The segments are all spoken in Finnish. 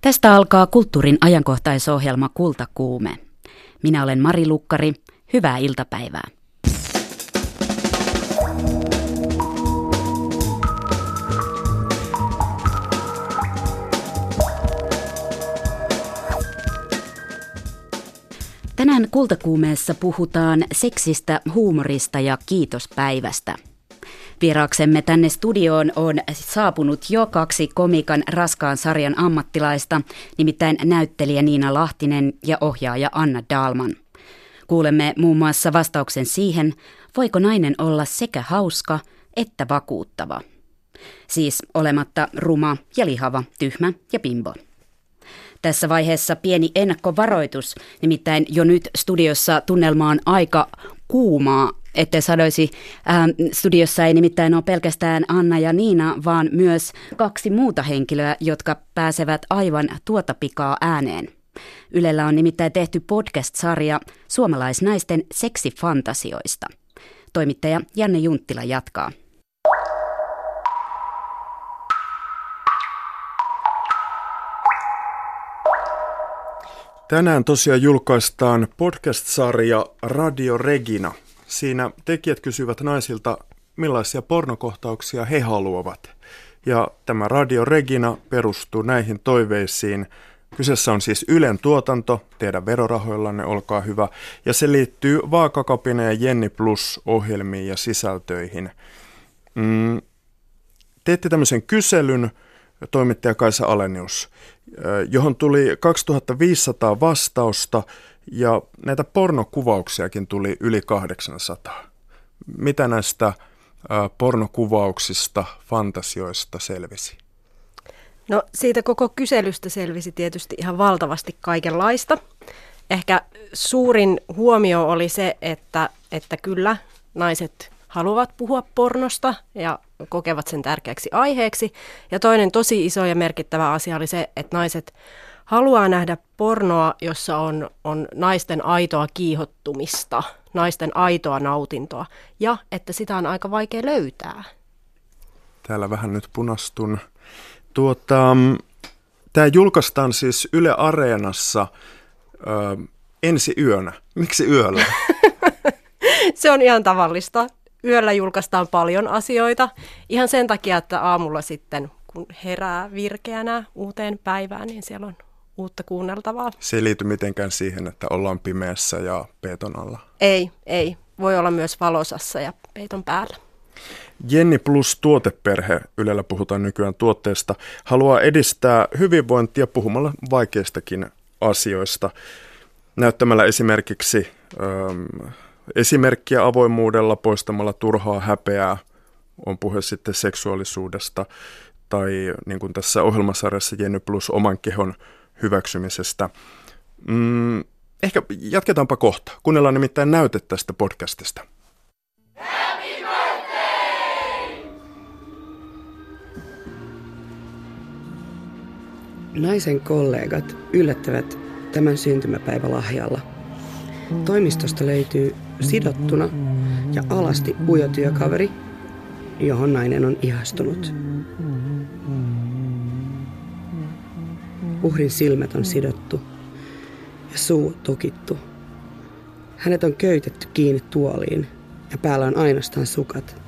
Tästä alkaa kulttuurin ajankohtaisohjelma Kultakuume. Minä olen Mari Lukkari. Hyvää iltapäivää. Tänään kultakuumeessa puhutaan seksistä, huumorista ja kiitospäivästä. Vieraaksemme tänne studioon on saapunut jo kaksi komikan raskaan sarjan ammattilaista, nimittäin näyttelijä Niina Lahtinen ja ohjaaja Anna Dalman. Kuulemme muun muassa vastauksen siihen, voiko nainen olla sekä hauska että vakuuttava. Siis olematta ruma ja lihava, tyhmä ja pimbo. Tässä vaiheessa pieni ennakkovaroitus, nimittäin jo nyt studiossa tunnelma on aika kuumaa, ettei sadoisi. Ähm, studiossa ei nimittäin ole pelkästään Anna ja Niina, vaan myös kaksi muuta henkilöä, jotka pääsevät aivan tuota pikaa ääneen. Ylellä on nimittäin tehty podcast-sarja suomalaisnaisten seksifantasioista. Toimittaja Janne Junttila jatkaa. Tänään tosiaan julkaistaan podcast-sarja Radio Regina. Siinä tekijät kysyvät naisilta, millaisia pornokohtauksia he haluavat. Ja tämä Radio Regina perustuu näihin toiveisiin. Kyseessä on siis Ylen tuotanto, teidän verorahoillanne, olkaa hyvä. Ja se liittyy Vaakakapina ja Jenni Plus ohjelmiin ja sisältöihin. Mm, teette tämmöisen kyselyn, toimittaja Kaisa Alenius, johon tuli 2500 vastausta ja näitä pornokuvauksiakin tuli yli 800. Mitä näistä pornokuvauksista, fantasioista selvisi? No siitä koko kyselystä selvisi tietysti ihan valtavasti kaikenlaista. Ehkä suurin huomio oli se, että, että kyllä naiset haluavat puhua pornosta ja kokevat sen tärkeäksi aiheeksi. Ja toinen tosi iso ja merkittävä asia oli se, että naiset haluaa nähdä pornoa, jossa on, on naisten aitoa kiihottumista, naisten aitoa nautintoa ja että sitä on aika vaikea löytää. Täällä vähän nyt punastun. Tuota, tämä julkaistaan siis Yle Areenassa ö, ensi yönä. Miksi yöllä? Se on ihan tavallista yöllä julkaistaan paljon asioita. Ihan sen takia, että aamulla sitten, kun herää virkeänä uuteen päivään, niin siellä on uutta kuunneltavaa. Se ei liity mitenkään siihen, että ollaan pimeässä ja peiton alla? Ei, ei. Voi olla myös valosassa ja peiton päällä. Jenni Plus tuoteperhe, Ylellä puhutaan nykyään tuotteesta, haluaa edistää hyvinvointia puhumalla vaikeistakin asioista. Näyttämällä esimerkiksi ähm, esimerkkiä avoimuudella poistamalla turhaa häpeää, on puhe sitten seksuaalisuudesta, tai niin kuin tässä ohjelmasarjassa Jenny Plus oman kehon hyväksymisestä. Mm, ehkä jatketaanpa kohta. Kuunnellaan nimittäin näyte tästä podcastista. Naisen kollegat yllättävät tämän syntymäpäivälahjalla. Toimistosta löytyy sidottuna ja alasti ujo työkaveri, johon nainen on ihastunut. Uhrin silmät on sidottu ja suu tukittu. Hänet on köytetty kiinni tuoliin ja päällä on ainoastaan sukat.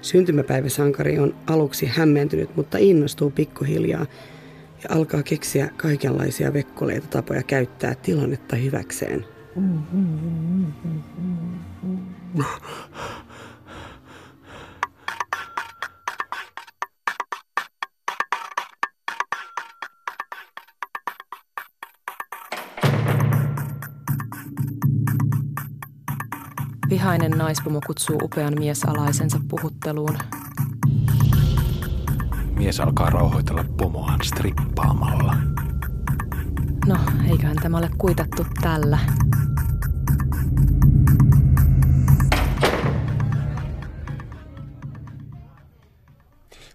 Syntymäpäiväsankari on aluksi hämmentynyt, mutta innostuu pikkuhiljaa ja alkaa keksiä kaikenlaisia vekkoleita tapoja käyttää tilannetta hyväkseen. Vihainen naispomo kutsuu upean miesalaisensa puhutteluun. Mies alkaa rauhoitella pomoaan strippaamalla. No, eiköhän tämä ole kuitattu tällä.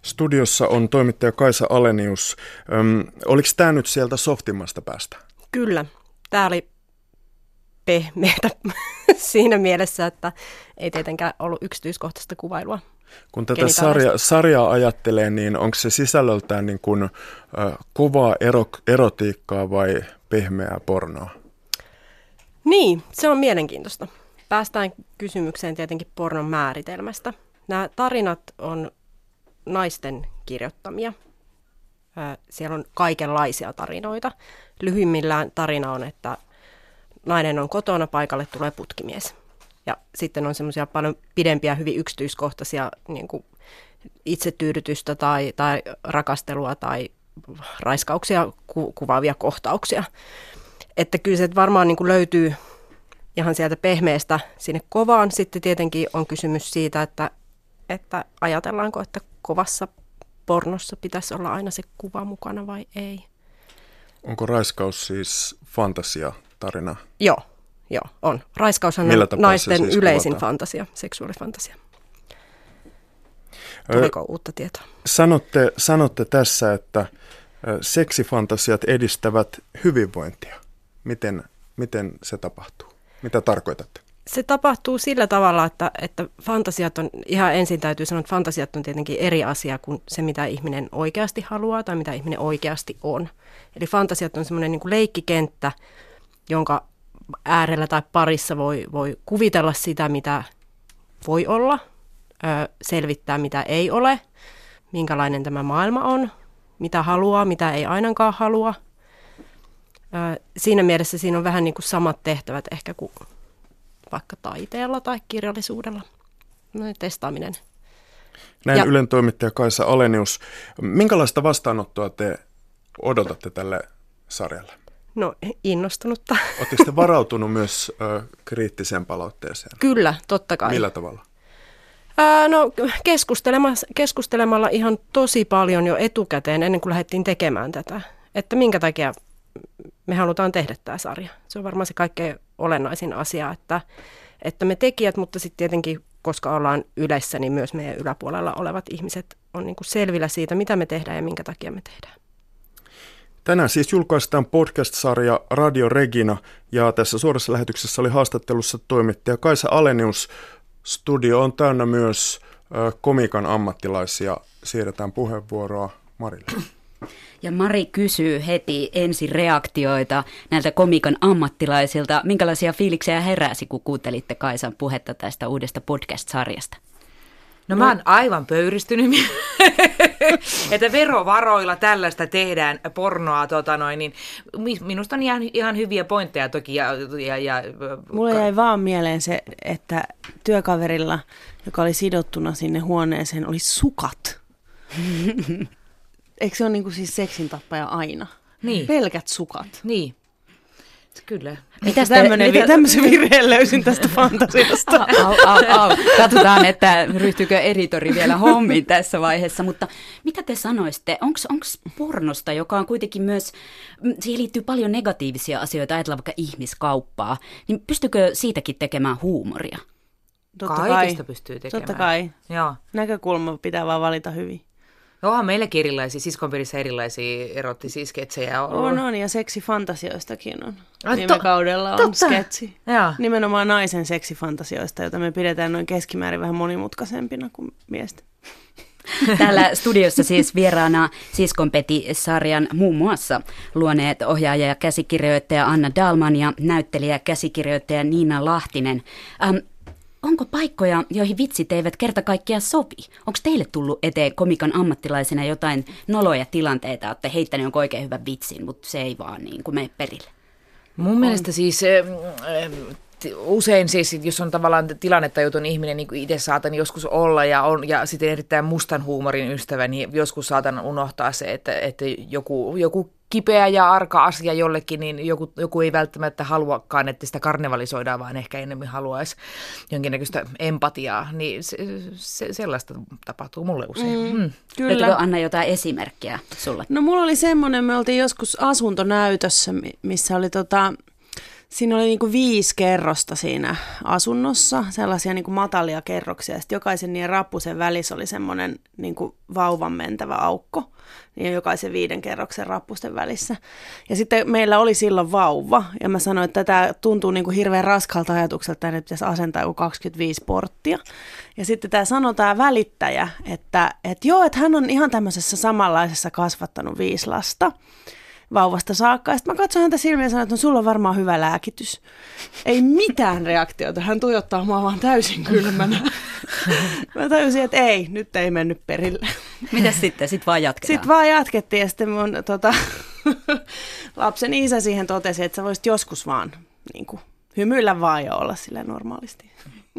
Studiossa on toimittaja Kaisa Alenius. Öm, oliko tämä nyt sieltä softimmasta päästä? Kyllä. Tämä oli pehmeätä siinä mielessä, että ei tietenkään ollut yksityiskohtaista kuvailua. Kun tätä sarja, sarjaa ajattelee, niin onko se sisällöltään niin kuin, äh, kovaa ero, erotiikkaa vai pehmeää pornoa? Niin, se on mielenkiintoista. Päästään kysymykseen tietenkin pornon määritelmästä. Nämä tarinat on naisten kirjoittamia. Siellä on kaikenlaisia tarinoita. Lyhyimmillään tarina on, että nainen on kotona, paikalle tulee putkimies. Ja sitten on semmoisia paljon pidempiä, hyvin yksityiskohtaisia niin kuin itsetyydytystä tai, tai rakastelua tai raiskauksia ku, kuvaavia kohtauksia. Että kyllä se varmaan niin kuin löytyy ihan sieltä pehmeästä sinne kovaan. Sitten tietenkin on kysymys siitä, että, että ajatellaanko, että kovassa pornossa pitäisi olla aina se kuva mukana vai ei. Onko raiskaus siis fantasia tarina? Joo, joo, on. Raiskaushan Millä on naisten siis yleisin kuvataan? fantasia, seksuaalifantasia. Tuliko Ö, uutta tietoa? Sanotte, sanotte tässä, että seksifantasiat edistävät hyvinvointia. Miten, miten se tapahtuu? Mitä tarkoitatte? Se tapahtuu sillä tavalla, että, että fantasiat on, ihan ensin täytyy sanoa, että fantasiat on tietenkin eri asia kuin se, mitä ihminen oikeasti haluaa tai mitä ihminen oikeasti on. Eli fantasiat on semmoinen niin leikkikenttä, jonka äärellä tai parissa voi, voi kuvitella sitä, mitä voi olla, selvittää, mitä ei ole, minkälainen tämä maailma on, mitä haluaa, mitä ei ainakaan halua. Siinä mielessä siinä on vähän niin kuin samat tehtävät ehkä kuin vaikka taiteella tai kirjallisuudella. No, testaaminen. Näin ja, Ylen toimittaja Kaisa Alenius. Minkälaista vastaanottoa te odotatte tälle sarjalle? No innostunutta. Oletteko te varautunut myös ö, kriittiseen palautteeseen? Kyllä, totta kai. Millä tavalla? Ää, no keskustelemalla, keskustelemalla ihan tosi paljon jo etukäteen ennen kuin lähdettiin tekemään tätä. Että minkä takia me halutaan tehdä tämä sarja. Se on varmaan se kaikkein olennaisin asia, että, että me tekijät, mutta sitten tietenkin, koska ollaan yleisessä, niin myös meidän yläpuolella olevat ihmiset on niin kuin selvillä siitä, mitä me tehdään ja minkä takia me tehdään. Tänään siis julkaistaan podcast-sarja Radio Regina ja tässä suorassa lähetyksessä oli haastattelussa toimittaja Kaisa Alenius. Studio on täynnä myös komikan ammattilaisia. Siirretään puheenvuoroa Marille. Ja Mari kysyy heti ensi reaktioita näiltä komikan ammattilaisilta. Minkälaisia fiiliksiä heräsi, kun kuuntelitte Kaisan puhetta tästä uudesta podcast-sarjasta? No mä oon aivan pöyristynyt, että verovaroilla tällaista tehdään pornoa. Tota noin, niin minusta on ihan, ihan hyviä pointteja toki. Ja, ja, ja, Mulle jäi vaan mieleen se, että työkaverilla, joka oli sidottuna sinne huoneeseen, oli sukat. Eikö se ole niin kuin siis seksin tappaja aina? Niin. Pelkät sukat. Niin. Kyllä. Mitäs tämmönen, mitä... tämmöisen virheen löysin tästä fantasiasta? Au, au, au. Katsotaan, että ryhtyykö editori vielä hommiin tässä vaiheessa. Mutta mitä te sanoisitte? Onko pornosta, joka on kuitenkin myös, siihen liittyy paljon negatiivisia asioita, ajatellaan vaikka ihmiskauppaa, niin pystykö siitäkin tekemään huumoria? Totta Kaikista kai. pystyy tekemään. Totta kai. Joo. Näkökulma pitää vaan valita hyvin. Onhan meilläkin erilaisia, siskonperissä erilaisia erottisia sketsejä ollut. On, on, ja seksifantasioistakin on. Ai, Viime to- kaudella on totta. sketsi. Ja. Nimenomaan naisen seksifantasioista, jota me pidetään noin keskimäärin vähän monimutkaisempina kuin miesten. Täällä studiossa siis vieraana Siskonpeti-sarjan muun muassa luoneet ohjaaja ja käsikirjoittaja Anna Dalman ja näyttelijä ja käsikirjoittaja Niina Lahtinen. Ähm, onko paikkoja, joihin vitsit eivät kerta kaikkiaan sovi? Onko teille tullut eteen komikan ammattilaisena jotain noloja tilanteita, että heittänyt jonkun oikein hyvän vitsin, mutta se ei vaan niin kuin mene perille? Mun on. mielestä siis usein siis, jos on tavallaan tilannetajuton ihminen, niin itse saatan joskus olla ja, on, ja sitten erittäin mustan huumorin ystävä, niin joskus saatan unohtaa se, että, että joku, joku kipeä ja arka asia jollekin, niin joku, joku ei välttämättä haluakaan, että sitä karnevalisoidaan, vaan ehkä enemmän haluaisi jonkinnäköistä empatiaa. Niin se, se, sellaista tapahtuu mulle usein. Mm, mm. Kyllä. Löytyykö Anna jotain esimerkkiä sulle? No mulla oli semmoinen, me oltiin joskus asuntonäytössä, missä oli tota, Siinä oli niinku viisi kerrosta siinä asunnossa, sellaisia niinku matalia kerroksia. Sitten jokaisen niiden rappusen välissä oli semmoinen niinku vauvan mentävä aukko. Niin jokaisen viiden kerroksen rappusten välissä. Ja sitten meillä oli silloin vauva, ja mä sanoin, että tämä tuntuu niin kuin hirveän raskalta ajatukselta, että pitäisi asentaa joku 25 porttia. Ja sitten tämä sanoo tämä välittäjä, että, että joo, että hän on ihan tämmöisessä samanlaisessa kasvattanut viisi lasta vauvasta saakka. Sitten mä katsoin häntä silmiä ja sanoin, että no, sulla on varmaan hyvä lääkitys. Ei mitään reaktiota. Hän tuijottaa mua vaan täysin kylmänä. mä tajusin, että ei, nyt ei mennyt perille. Mitäs sitten? Sitten vaan jatketaan. Sitten vaan jatkettiin ja sitten mun tota, lapsen isä siihen totesi, että sä voisit joskus vaan niin kuin, hymyillä vaan ja olla sillä normaalisti.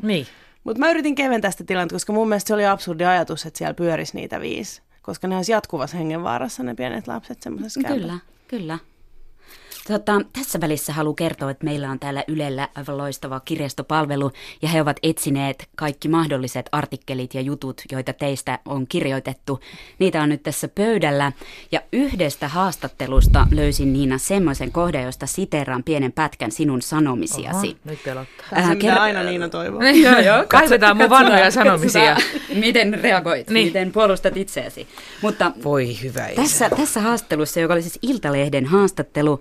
Niin. Mutta mä yritin keventää sitä tilannetta, koska mun mielestä se oli absurdi ajatus, että siellä pyörisi niitä viisi. Koska ne olisi jatkuvassa hengenvaarassa ne pienet lapset semmoisessa Kyllä, kyllä. Tota, tässä välissä haluan kertoa, että meillä on täällä Ylellä aivan loistava kirjastopalvelu ja he ovat etsineet kaikki mahdolliset artikkelit ja jutut, joita teistä on kirjoitettu. Niitä on nyt tässä pöydällä ja yhdestä haastattelusta löysin Niina semmoisen kohdan, josta siteraan pienen pätkän sinun sanomisiasi. Oho, nyt pelottaa. Äh, se, ker- aina Niina toivoo. joo, joo. Kaivetaan mun vanhoja sanomisia. miten reagoit, niin. miten puolustat itseäsi. Mutta Voi hyvä tässä, tässä haastattelussa, joka oli siis Iltalehden haastattelu,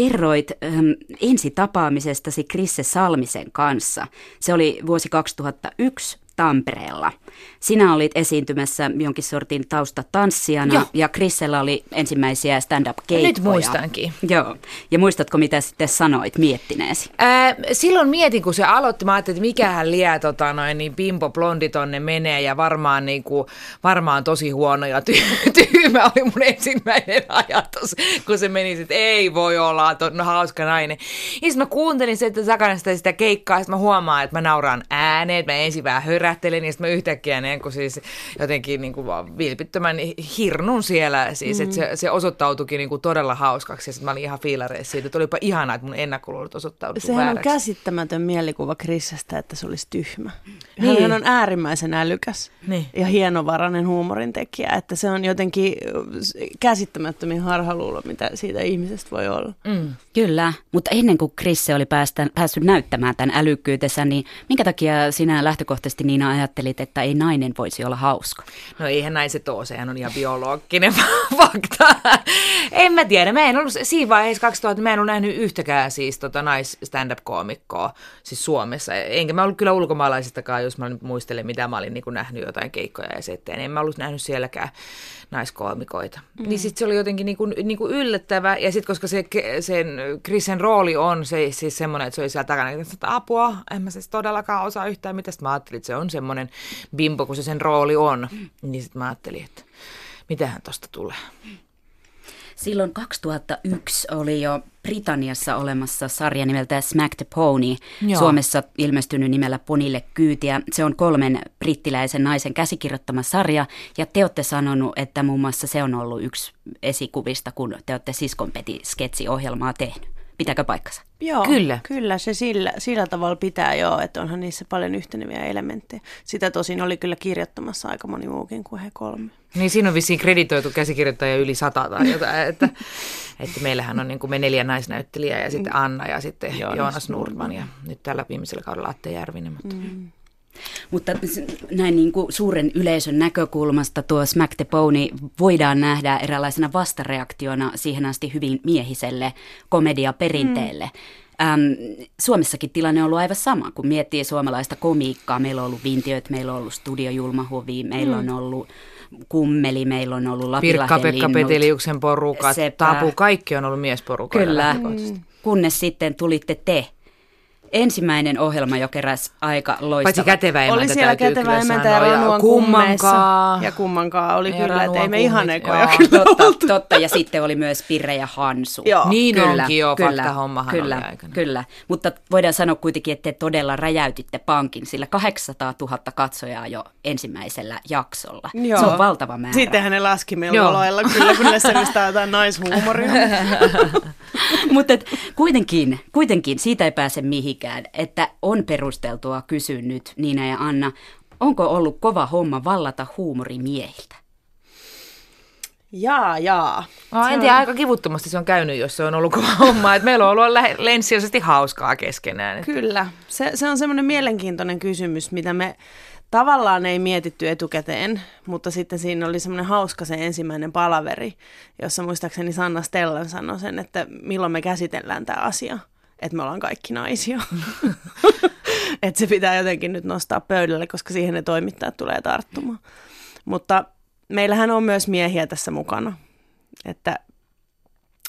kerroit ähm, ensi tapaamisestasi Krisse Salmisen kanssa. Se oli vuosi 2001 Tampereella. Sinä olit esiintymässä jonkin sortin taustatanssijana Joo. ja Krissellä oli ensimmäisiä stand-up-keikkoja. Nyt muistankin. Joo. Ja muistatko, mitä sitten sanoit miettineesi? Ää, silloin mietin, kun se aloitti, mä ajattelin, että mikähän liää tota noin, niin Pimpo Blondi tonne menee ja varmaan, niin kuin, varmaan tosi huono ja ty- tyhmä oli mun ensimmäinen ajatus, kun se meni, että ei voi olla to, no, hauska nainen. Ja mä kuuntelin sitä takana sitä, sitä keikkaa ja mä huomaan, että mä nauraan ääneen, että mä ensin vähän hörähtelen ja sitten mä yhtäkkiä niin kuin siis jotenkin niin kuin vilpittömän hirnun siellä. Siis, mm. se, se osoittautuikin niin kuin todella hauskaksi ja sitten mä olin ihan fiilareissa siitä. Että olipa ihanaa, että mun ennakkoluulot osoittautuivat Sehän vääräksi. on käsittämätön mielikuva Krissestä, että se olisi tyhmä. Niin. Hän on äärimmäisen älykäs niin. ja hienovarainen huumorintekijä. Että se on jotenkin käsittämättömin harhaluulo, mitä siitä ihmisestä voi olla. Mm. Kyllä, mutta ennen kuin Krisse oli päästä, päässyt näyttämään tämän älykkyytensä, niin minkä takia sinä lähtökohtaisesti Niina ajattelit, että ei nainen voisi olla hauska? No eihän naiset ole, sehän on ihan biologinen fakta. en mä tiedä, mä en ollut siinä vaiheessa 2000, mä en ollut nähnyt yhtäkään siis tota nais stand-up-koomikkoa siis Suomessa. Enkä mä ollut kyllä ulkomaalaisistakaan, jos mä muistelen, mitä mä olin niin nähnyt jotain keikkoja ja settejä, en mä ollut nähnyt sielläkään naiskoomikoita. Mm. Niin sitten se oli jotenkin niinku, niinku yllättävä, ja sitten koska se, sen Chrisen rooli on se, siis semmoinen, että se oli siellä takana, että apua, en mä siis todellakaan osaa yhtään mitä. Sitten mä ajattelin, että se on semmoinen bimbo, kun se sen rooli on. Mm. Niin sitten mä ajattelin, että mitähän tosta tulee. Silloin 2001 oli jo Britanniassa olemassa sarja nimeltä Smack the Pony, Joo. Suomessa ilmestynyt nimellä Ponille kyytiä. Se on kolmen brittiläisen naisen käsikirjoittama sarja, ja te olette sanonut, että muun muassa se on ollut yksi esikuvista, kun te olette Siskonpeti-sketsiohjelmaa tehnyt. Pitääkö paikkansa? Joo, kyllä, kyllä se sillä, sillä tavalla pitää joo, että onhan niissä paljon yhteneviä elementtejä. Sitä tosin oli kyllä kirjoittamassa aika moni muukin kuin he kolme. Niin siinä on vissiin kreditoitu käsikirjoittaja yli sata tai jotain, että, että meillähän on niin kuin me neljä naisnäyttelijää ja sitten Anna ja sitten Joonas, Joonas Nurman ja nyt tällä viimeisellä kaudella Atte Järvinen. Mutta... Mm. Mutta näin niin kuin suuren yleisön näkökulmasta tuo Smack the Pony voidaan nähdä eräänlaisena vastareaktiona siihen asti hyvin miehiselle komediaperinteelle. Mm. Ähm, Suomessakin tilanne on ollut aivan sama, kun miettii suomalaista komiikkaa. Meillä on ollut Vintiöt, meillä on ollut Studio Julmahuvi, meillä mm. on ollut Kummeli, meillä on ollut Lapilahden Pirkka-Pekka Peteliuksen porukat, Sepä. Tapu, kaikki on ollut miesporukka. Kyllä, kunnes sitten tulitte te ensimmäinen ohjelma jo keräsi aika loistava. Paitsi kätevä emäntä Oli siellä kätevä emäntä ja kummankaa. Ja kummankaa oli ja kyllä, että ei me ihan ekoja Joo, kyllä totta, oltu. totta, ja sitten oli myös Pirre ja Hansu. Joo. Niin kyllä, onkin jo, kyllä, fakta-hommahan kyllä, oli aikana. Kyllä, mutta voidaan sanoa kuitenkin, että te todella räjäytitte pankin, sillä 800 000 katsojaa jo ensimmäisellä jaksolla. Joo. Se on valtava määrä. Sittenhän ne laski melloilla kyllä, kun ne selvittää jotain naishuumoria. mutta kuitenkin, kuitenkin siitä ei pääse mihinkään pitkään, että on perusteltua kysyä nyt Niina ja Anna, onko ollut kova homma vallata huumorimiehiltä? Jaa, jaa. No, en tiedä, on... aika kivuttomasti se on käynyt, jos se on ollut kova homma. Et meillä on ollut lenssiosesti hauskaa keskenään. Kyllä. Se, se on semmoinen mielenkiintoinen kysymys, mitä me tavallaan ei mietitty etukäteen, mutta sitten siinä oli semmoinen hauska se ensimmäinen palaveri, jossa muistaakseni Sanna Stellan sanoi sen, että milloin me käsitellään tämä asia, että me ollaan kaikki naisia. että se pitää jotenkin nyt nostaa pöydälle, koska siihen ne toimittajat tulee tarttumaan. Mutta meillähän on myös miehiä tässä mukana, että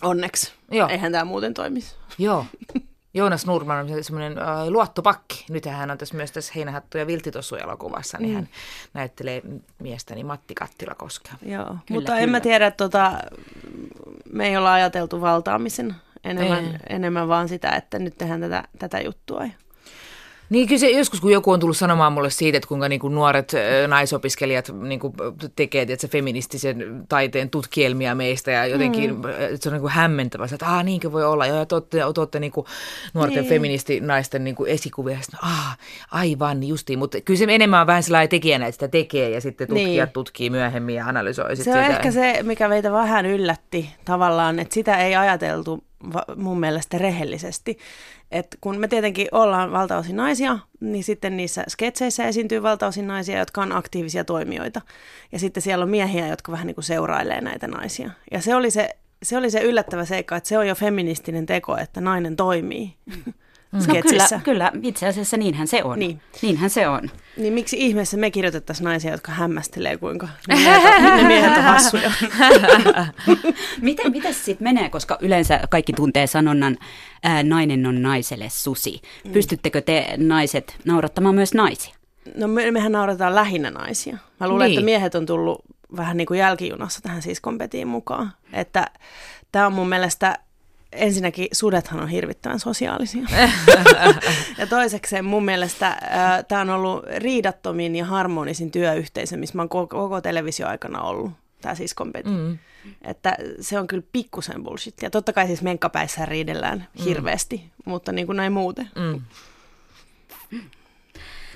onneksi. Joo. Eihän tämä muuten toimisi. Joo. Joonas Nurman on semmoinen äh, luottopakki. Nyt hän on tässä myös tässä Heinähattu ja Viltitossu-elokuvassa, niin mm. hän näyttelee miestäni Matti Kattilakoskea. Joo, kyllä, mutta kyllä. en mä tiedä, että tota, me ei olla ajateltu valtaamisen enemmän, enemmän vaan sitä, että nyt tehdään tätä, tätä juttua. Niin kyllä se joskus, kun joku on tullut sanomaan mulle siitä, että kuinka niin kuin nuoret naisopiskelijat niin kuin tekee että se feministisen taiteen tutkielmia meistä ja jotenkin mm. se on niin kuin hämmentävä, että ah, niinkö voi olla. Ja te olette, te olette niin kuin nuorten niin. feministinaisten niin kuin esikuvia. Sitten, ah, aivan justiin, mutta kyllä se enemmän on vähän sellainen tekijänä, että sitä tekee ja sitten tutkijat niin. tutkii myöhemmin ja analysoi. Se on sitä. ehkä se, mikä meitä vähän yllätti tavallaan, että sitä ei ajateltu mun mielestä rehellisesti. Et kun me tietenkin ollaan valtaosin naisia, niin sitten niissä sketseissä esiintyy valtaosin naisia, jotka on aktiivisia toimijoita. Ja sitten siellä on miehiä, jotka vähän niin kuin seurailee näitä naisia. Ja se oli se, se oli se yllättävä seikka, että se on jo feministinen teko, että nainen toimii. Mm. No kyllä, kyllä, itse asiassa niinhän se on. Niin. Niinhän se on. Niin miksi ihmeessä me kirjoitettaisiin naisia, jotka hämmästelee, kuinka ne miehet, ne miehet on hassuja? miten miten sitten menee, koska yleensä kaikki tuntee sanonnan ää, nainen on naiselle susi. Mm. Pystyttekö te naiset naurattamaan myös naisia? No me, mehän naurataan lähinnä naisia. Mä luulen, niin. että miehet on tullut vähän niin kuin jälkijunassa tähän siskompetiin mukaan. Että tämä on mun mielestä ensinnäkin sudethan on hirvittävän sosiaalisia. ja toisekseen mun mielestä äh, tämä on ollut riidattomin ja harmonisin työyhteisö, missä mä oon koko, koko televisioaikana ollut, tämä siis kompeti. Mm. Että se on kyllä pikkusen bullshit. Ja totta kai siis menkkapäissä riidellään mm. hirveästi, mutta niin kuin näin muuten. Mm.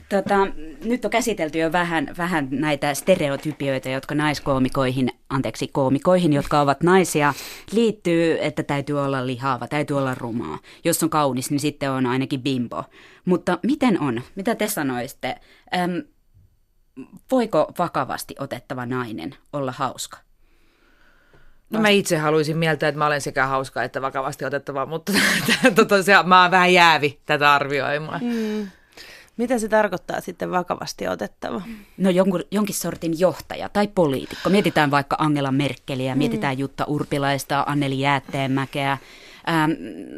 Tota, nyt on käsitelty jo vähän, vähän näitä stereotypioita, jotka naiskoomikoihin, anteeksi, koomikoihin, jotka ovat naisia, liittyy, että täytyy olla lihaava, täytyy olla rumaa. Jos on kaunis, niin sitten on ainakin bimbo. Mutta miten on? Mitä te sanoisitte? Ähm, voiko vakavasti otettava nainen olla hauska? No mä itse haluaisin mieltää, että mä olen sekä hauska että vakavasti otettava, mutta tota, se, mä oon vähän jäävi tätä arvioimaan. Mm. Mitä se tarkoittaa sitten vakavasti otettava? No jonkun, jonkin sortin johtaja tai poliitikko. Mietitään vaikka Angela Merkeliä, mm. mietitään Jutta Urpilaista, Anneli Jäätteenmäkeä. Ähm,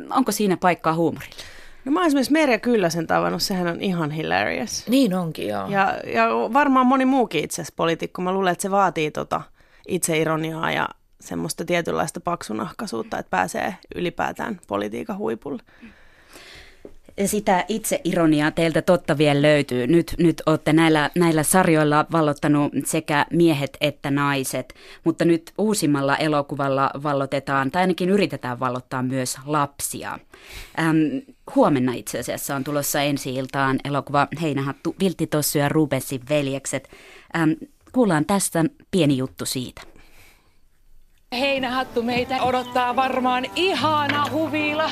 onko siinä paikkaa huumorille? No mä oon esimerkiksi Merja Kyllösen tavannut, sehän on ihan hilarious. Niin onkin, joo. Ja, ja varmaan moni muukin itse asiassa poliitikko. Mä luulen, että se vaatii tota itseironiaa ja semmoista tietynlaista paksunahkaisuutta, että pääsee ylipäätään politiikan huipulle sitä itse ironiaa teiltä totta vielä löytyy. Nyt, nyt olette näillä, näillä sarjoilla vallottanut sekä miehet että naiset, mutta nyt uusimmalla elokuvalla vallotetaan, tai ainakin yritetään vallottaa myös lapsia. Ähm, huomenna itse asiassa on tulossa ensi-iltaan elokuva Heinähattu, Vilttitossu ja Rubensin veljekset. Ähm, kuullaan tästä pieni juttu siitä. Heinähattu meitä odottaa varmaan ihana huvila.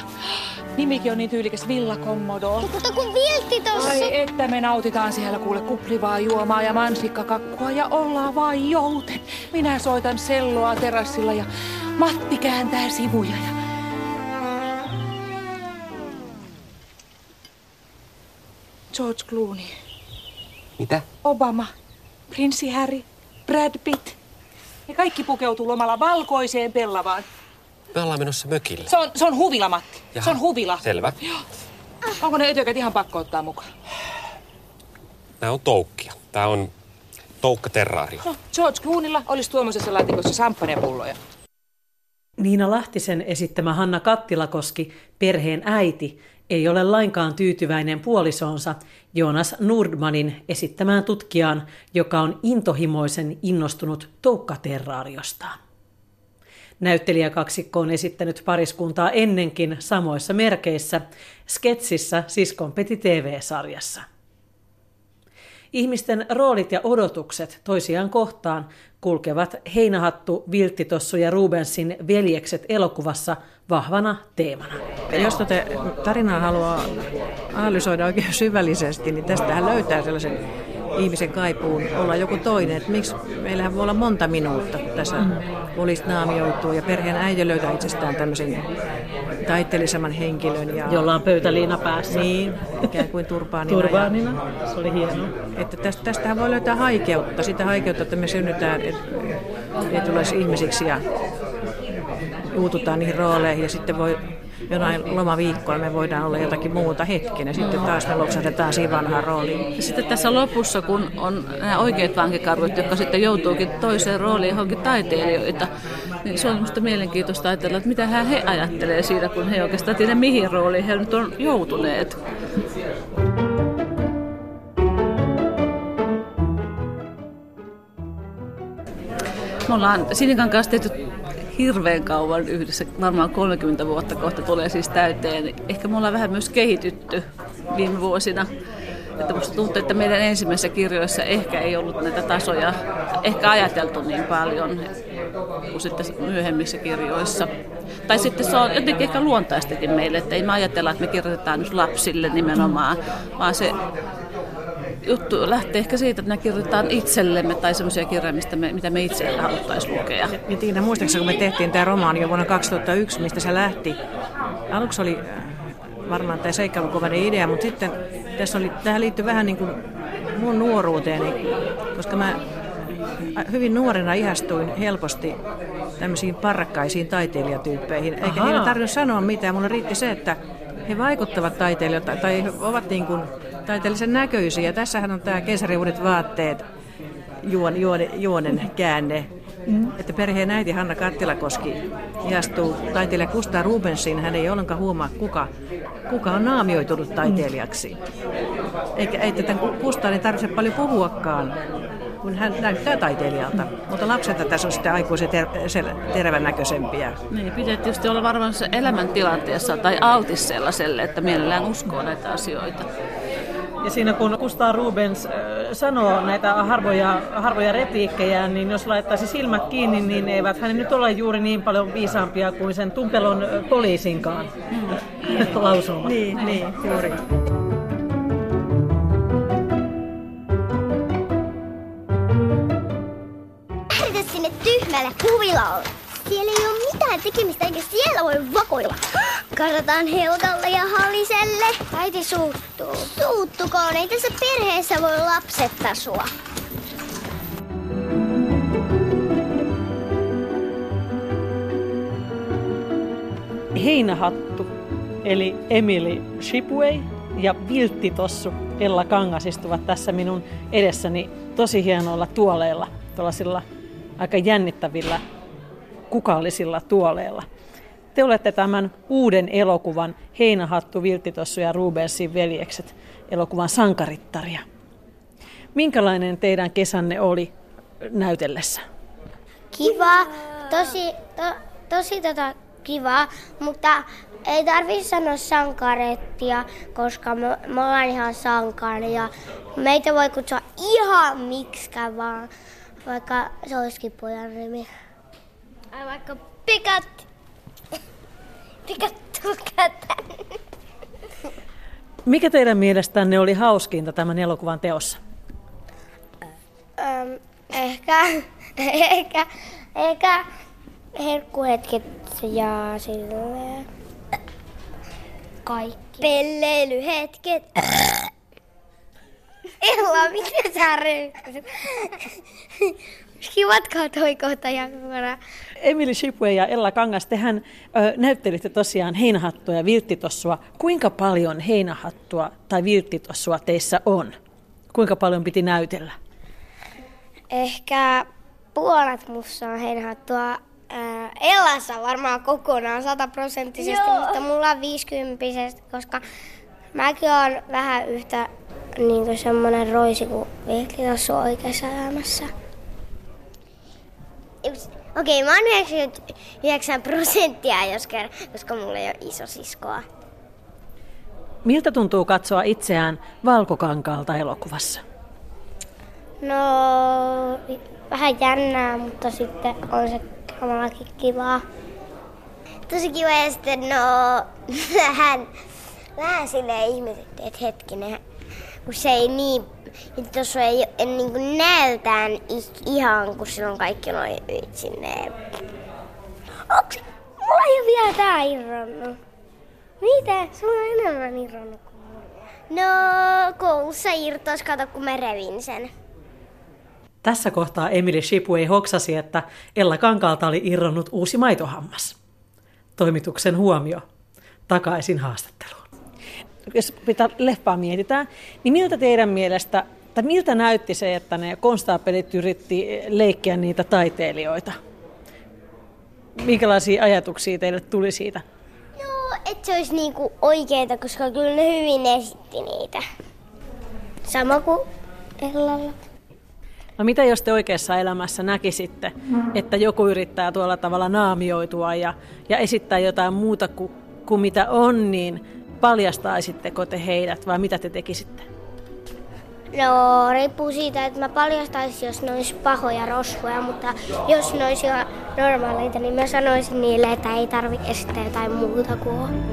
Nimikin on niin tyylikäs Villa Commodore. Mutta kun viltti tossa. Ai että me nautitaan siellä kuule kuplivaa juomaa ja mansikkakakkua ja ollaan vain jouten. Minä soitan selloa terassilla ja Matti kääntää sivuja ja... George Clooney. Mitä? Obama, prinssi Harry, Brad Pitt. Ne kaikki pukeutuu lomalla valkoiseen pellavaan. Me ollaan menossa mökille. Se on, se on huvila, Matti. Jaha, se on huvila. Selvä. Joo. Onko ne ötökät ihan pakko ottaa mukaan? Nämä on toukkia. Tämä on toukka terraario. No, George Clooneylla olisi tuommoisessa laatikossa samppanjapulloja. Niina Lahtisen esittämä Hanna Kattilakoski, perheen äiti, ei ole lainkaan tyytyväinen puolisoonsa Jonas Nordmanin esittämään tutkijaan, joka on intohimoisen innostunut toukkaterraariostaan. Näyttelijäkaksikko on esittänyt pariskuntaa ennenkin samoissa merkeissä sketsissä Siskon Peti TV-sarjassa. Ihmisten roolit ja odotukset toisiaan kohtaan kulkevat Heinähattu, Vilttitossu ja Rubensin veljekset elokuvassa vahvana teemana. Jos tätä tarinaa haluaa analysoida oikein syvällisesti, niin tästähän löytää sellaisen ihmisen kaipuun olla joku toinen. Että miksi meillähän voi olla monta minuutta, kun tässä mm. poliisit naamioituu ja perheen äiti löytää itsestään tämmöisen taiteellisemman henkilön. Ja, Jolla on pöytäliina päässä. Niin, ikään kuin turbaanina. turbaanina, se oli hienoa. Että tästä, tästähän voi löytää haikeutta, sitä haikeutta, että me synnytään, tulisi ihmisiksi ja juututaan niihin rooleihin ja sitten voi jonain lomaviikkoa me voidaan olla jotakin muuta hetken ja sitten taas me loksahdetaan siihen vanhaan rooliin. Sitten tässä lopussa, kun on nämä oikeat vankikarvut, jotka sitten joutuukin toiseen rooliin johonkin taiteilijoita, niin se on minusta mielenkiintoista ajatella, että mitä he ajattelee siitä, kun he oikeastaan tiedä mihin rooliin he nyt on joutuneet. Me ollaan Sinikan kanssa tehty hirveän kauan yhdessä, varmaan 30 vuotta kohta tulee siis täyteen. Ehkä me ollaan vähän myös kehitytty viime vuosina. Että musta tuntuu, että meidän ensimmäisissä kirjoissa ehkä ei ollut näitä tasoja ehkä ajateltu niin paljon kuin sitten myöhemmissä kirjoissa. Tai sitten se on jotenkin ehkä luontaistakin meille, että ei me ajatella, että me kirjoitetaan nyt lapsille nimenomaan, vaan se juttu lähtee ehkä siitä, että me kirjoitetaan itsellemme tai semmoisia kirjoja, mistä me, mitä me itse haluttaisiin lukea. Ja Tiina, muistaakseni kun me tehtiin tämä romaani jo vuonna 2001, mistä se lähti? Aluksi oli äh, varmaan tämä seikkailukovainen idea, mutta sitten tässä oli, tähän liittyy vähän niin kuin mun nuoruuteeni, koska mä hyvin nuorena ihastuin helposti tämmöisiin parrakkaisiin taiteilijatyyppeihin. Eikä Ahaa. heidän tarvinnut sanoa mitään. Mulle riitti se, että he vaikuttavat taiteilijoita tai ovat niin kuin taiteellisen näköisiä. Tässähän on tämä keisariuudet vaatteet, juon, juone, juonen käänne. Mm. Että perheen äiti Hanna Kattilakoski ihastuu taiteilija Kustaa Rubensiin. Hän ei ollenkaan huomaa, kuka, kuka on naamioitunut taiteilijaksi. Eikä ei tätä Kustaa niin tarvitse paljon puhuakaan kun hän näyttää taiteilijalta. Mutta lapset tässä on sitten aikuisen ter- tervän näköisempiä. Niin, pitää tietysti olla varmaan se elämäntilanteessa tai altis sellaiselle, että mielellään uskoo näitä asioita. Ja siinä kun Kustaa Rubens äh, sanoo näitä harvoja, harvoja repliikkejä, niin jos laittaisi silmät kiinni, niin eivät hän nyt ole juuri niin paljon viisaampia kuin sen tumpelon äh, poliisinkaan mm. lausuma. Niin, niin, juuri. Tyhmälle huvilalle. Siellä ei ole mitään tekemistä eikä siellä voi vakoilla. Katsotaan Helgalle ja Halliselle. Äiti suuttuu. Suuttukoon, ei tässä perheessä voi lapset asua. Heinähattu, eli Emily Shipway ja Vilttitossu Ella Kangas istuvat tässä minun edessäni tosi hienoilla tuoleilla, tuollaisilla aika jännittävillä kukallisilla tuoleilla. Te olette tämän uuden elokuvan Heinähattu, Vilttitossu ja Rubensin veljekset elokuvan sankarittaria. Minkälainen teidän kesänne oli näytellessä? Kiva, tosi, to, tosi tota kiva, mutta ei tarvi sanoa sankarettia, koska me, me ollaan ihan sankaria. Meitä voi kutsua ihan miksikä vaan, vaikka se olisikin pojan nimi. Ai vaikka pikat. Pikattu Mikä teidän mielestänne oli hauskinta tämän elokuvan teossa? Ähm, ehkä, ehkä, ehkä herkkuhetket ja silleen kaikki. Pelleilyhetket. Ella, miten sä ryykkäsit? Kivatkaa toi kohta jankona. Emily Shipway ja Ella Kangas, tehän ö, näyttelitte tosiaan heinähattua ja vilttitossua. Kuinka paljon heinähattua tai vilttitossua teissä on? Kuinka paljon piti näytellä? Ehkä puolet musta on heinähattua. Ellassa varmaan kokonaan sataprosenttisesti, mutta mulla on 50 koska mäkin olen vähän yhtä niin semmoinen roisi kuin vilttitossu oikeassa elämässä. Okei, okay, mä oon 99 prosenttia, jos kerran, koska mulla ei ole iso siskoa. Miltä tuntuu katsoa itseään valkokankaalta elokuvassa? No, vähän jännää, mutta sitten on se kamallakin kivaa. Tosi kiva ja sitten no, vähän, vähän silleen ihmiset, että hetkinen, kun se ei niin Vilttitossu ei, ei niin kuin näytään ihan, kun on kaikki noin sinne. Onks, mulla ei ole vielä tää irronnut. Mitä? Sulla on enemmän irronnut kuin mulla. No, koulussa irtos, kato kun mä revin sen. Tässä kohtaa Emily Shipway hoksasi, että Ella Kankaalta oli irronnut uusi maitohammas. Toimituksen huomio. Takaisin haastatteluun. Jos pitää leffaa mietitään, niin miltä teidän mielestä, tai miltä näytti se, että ne konstaapelit yritti leikkiä niitä taiteilijoita? Minkälaisia ajatuksia teille tuli siitä? No, että se olisi niinku oikeeta, koska kyllä ne hyvin esitti niitä. Sama kuin Ellalla. No mitä jos te oikeassa elämässä näkisitte, että joku yrittää tuolla tavalla naamioitua ja, ja esittää jotain muuta kuin, kuin mitä on, niin paljastaisitteko te heidät vai mitä te tekisitte? No, riippuu siitä, että mä paljastaisin, jos ne olisi pahoja rosvoja, mutta jos ne olisi normaaleita, niin mä sanoisin niille, että ei tarvi esittää jotain muuta kuin on.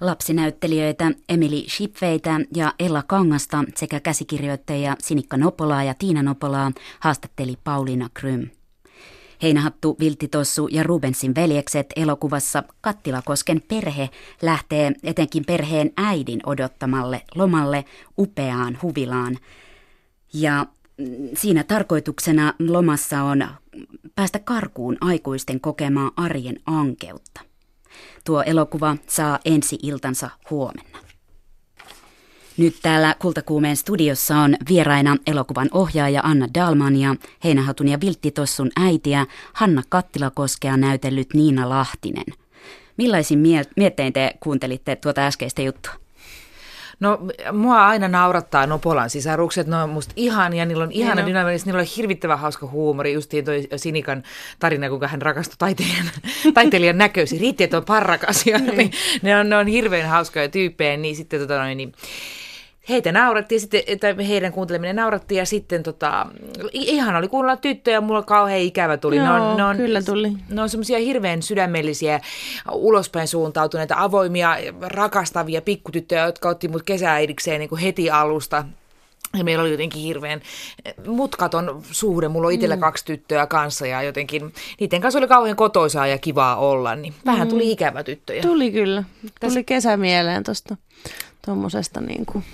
Lapsinäyttelijöitä Emily Shipveitä ja Ella Kangasta sekä käsikirjoittajia Sinikka Nopolaa ja Tiina Nopolaa haastatteli Pauliina Krym. Heinähattu, Viltitossu ja Rubensin veljekset elokuvassa Kattilakosken perhe lähtee etenkin perheen äidin odottamalle lomalle upeaan huvilaan. Ja siinä tarkoituksena lomassa on päästä karkuun aikuisten kokemaa arjen ankeutta. Tuo elokuva saa ensi iltansa huomenna. Nyt täällä Kultakuumeen studiossa on vieraina elokuvan ohjaaja Anna Dalman ja Heinähatun ja Vilttitossun äitiä Hanna Kattilakoskea näytellyt Niina Lahtinen. Millaisin miettein te kuuntelitte tuota äskeistä juttua? No mua aina naurattaa Nopolan sisarukset, ne on musta ihania, niillä on ihana niin dynaaminen, niillä on hirvittävän hauska huumori, justiin toi Sinikan tarina, kuinka hän rakastui taiteilijan, taiteilijan näköisi, riitti, että on parrakas, ja, niin. ne, on, ne on hirveän hauskoja tyyppejä, niin sitten tota noin, niin, heitä naurattiin, sitten, tai heidän kuunteleminen naurattiin ja sitten tota, ihan oli kuunnella tyttöjä, mulla kauhean ikävä tuli. Joo, ne on, ne on, kyllä tuli. Ne on semmoisia hirveän sydämellisiä, ulospäin suuntautuneita, avoimia, rakastavia pikkutyttöjä, jotka otti mut kesääidikseen niin heti alusta. Ja meillä oli jotenkin hirveän mutkaton suhde. Mulla on itsellä mm. kaksi tyttöä kanssa ja jotenkin niiden kanssa oli kauhean kotoisaa ja kivaa olla. Niin vähän tuli mm. ikävä tyttöjä. Tuli kyllä. Tuli kesä mieleen tuosta tuommoisesta niin kuin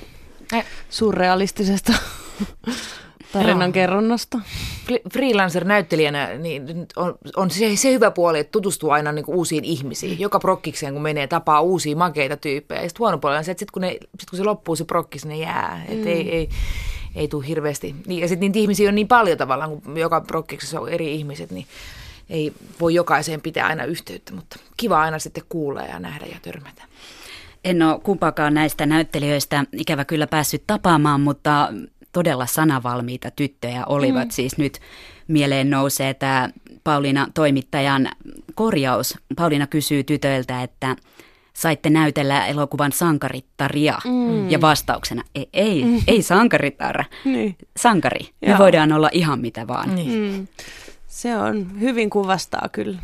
surrealistisesta tarinan kerronnasta. Freelancer-näyttelijänä niin on, on se, se hyvä puoli, että tutustuu aina niin uusiin ihmisiin. Joka prokkikseen, kun menee, tapaa uusia makeita tyyppejä. Ja sitten huono puoli on se, että sitten kun, sit kun se loppuu se prokkis, ne jää. Et mm. ei, ei, ei tule hirveästi. Niin, ja sitten niitä ihmisiä on niin paljon tavallaan, kun joka prokkiksessa on eri ihmiset, niin ei voi jokaiseen pitää aina yhteyttä, mutta kiva aina sitten kuulla ja nähdä ja törmätä. En ole kumpaakaan näistä näyttelijöistä ikävä kyllä päässyt tapaamaan, mutta todella sanavalmiita tyttöjä olivat. Mm. Siis nyt mieleen nousee tämä Pauliina toimittajan korjaus. Pauliina kysyy tytöiltä, että saitte näytellä elokuvan sankarittaria. Mm. Ja vastauksena, ei, ei, mm. ei sankarittara, niin. sankari. Me Joo. voidaan olla ihan mitä vaan. Niin. Mm. Se on, hyvin kuvastaa kyllä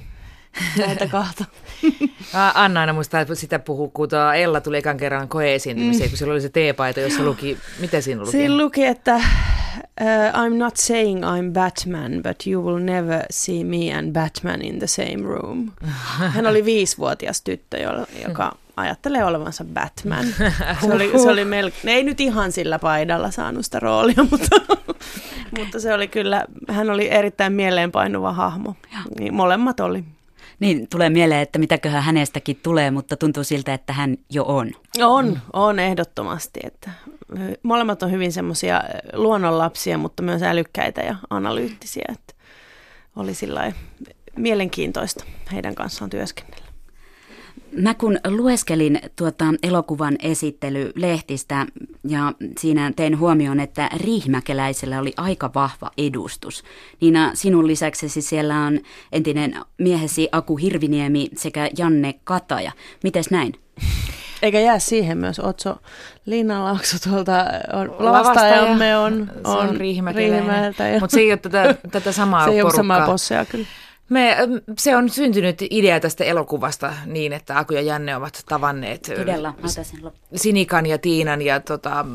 näitä kahta. Anna aina muistaa, että sitä puhuu, kun Ella tuli ekan kerran koeesiintymiseen, mm. kun sillä oli se teepaita, jossa luki, mitä siinä luki? Siinä luki, että uh, I'm not saying I'm Batman, but you will never see me and Batman in the same room. Hän oli viisivuotias tyttö, joka ajattelee olevansa Batman. Se oli, se oli melkein, ei nyt ihan sillä paidalla saanut sitä roolia, mutta, mutta se oli kyllä, hän oli erittäin mieleenpainuva hahmo. Niin molemmat oli. Niin, tulee mieleen, että mitäköhän hänestäkin tulee, mutta tuntuu siltä, että hän jo on. On, on ehdottomasti. Että molemmat on hyvin semmoisia luonnonlapsia, mutta myös älykkäitä ja analyyttisiä. Että oli sillä mielenkiintoista heidän kanssaan työskennellä. Mä kun lueskelin tuota elokuvan esittelylehtistä ja siinä tein huomioon, että riihmäkeläisellä oli aika vahva edustus. Niina, sinun lisäksesi siellä on entinen miehesi Aku Hirviniemi sekä Janne Kataja. Mites näin? Eikä jää siihen myös Otso Linnanlaakso tuolta on, lavastajamme on, on, on Riihimäeltä. Mutta se ei ole tätä, tätä samaa Se ei ole samaa posseja kyllä. Me, se on syntynyt idea tästä elokuvasta niin, että Aku ja Janne ovat tavanneet Todella, Sinikan ja Tiinan ja tota,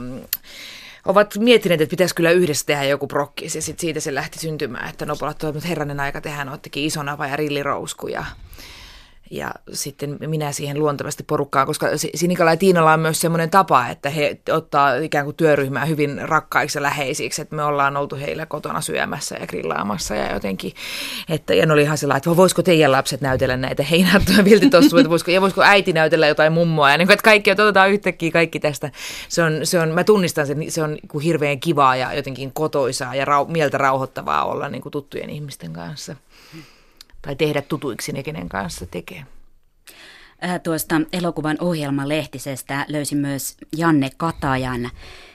ovat miettineet, että pitäisi kyllä yhdessä tehdä joku prokkis. Ja sit siitä se lähti syntymään, että Nopolat että herranen aika tehdään, ottikin ison ja rillirousku ja ja sitten minä siihen luontevasti porukkaan, koska Sinikalla ja Tiinalla on myös semmoinen tapa, että he ottaa ikään kuin työryhmää hyvin rakkaiksi ja läheisiksi, että me ollaan oltu heillä kotona syömässä ja grillaamassa ja jotenkin, että ja ne oli ihan sellainen, että voisiko teidän lapset näytellä näitä? Heinättöjä viltitossuja, voisiko, ja voisiko äiti näytellä jotain mummoa? Ja niin kuin, että kaikki, että otetaan yhtäkkiä kaikki tästä. Se on, se on, mä tunnistan sen, se on niin hirveän kivaa ja jotenkin kotoisaa ja rau, mieltä rauhoittavaa olla niin kuin tuttujen ihmisten kanssa tai tehdä tutuiksi ne, kenen kanssa tekee. Äh, tuosta elokuvan ohjelmalehtisestä löysin myös Janne Katajan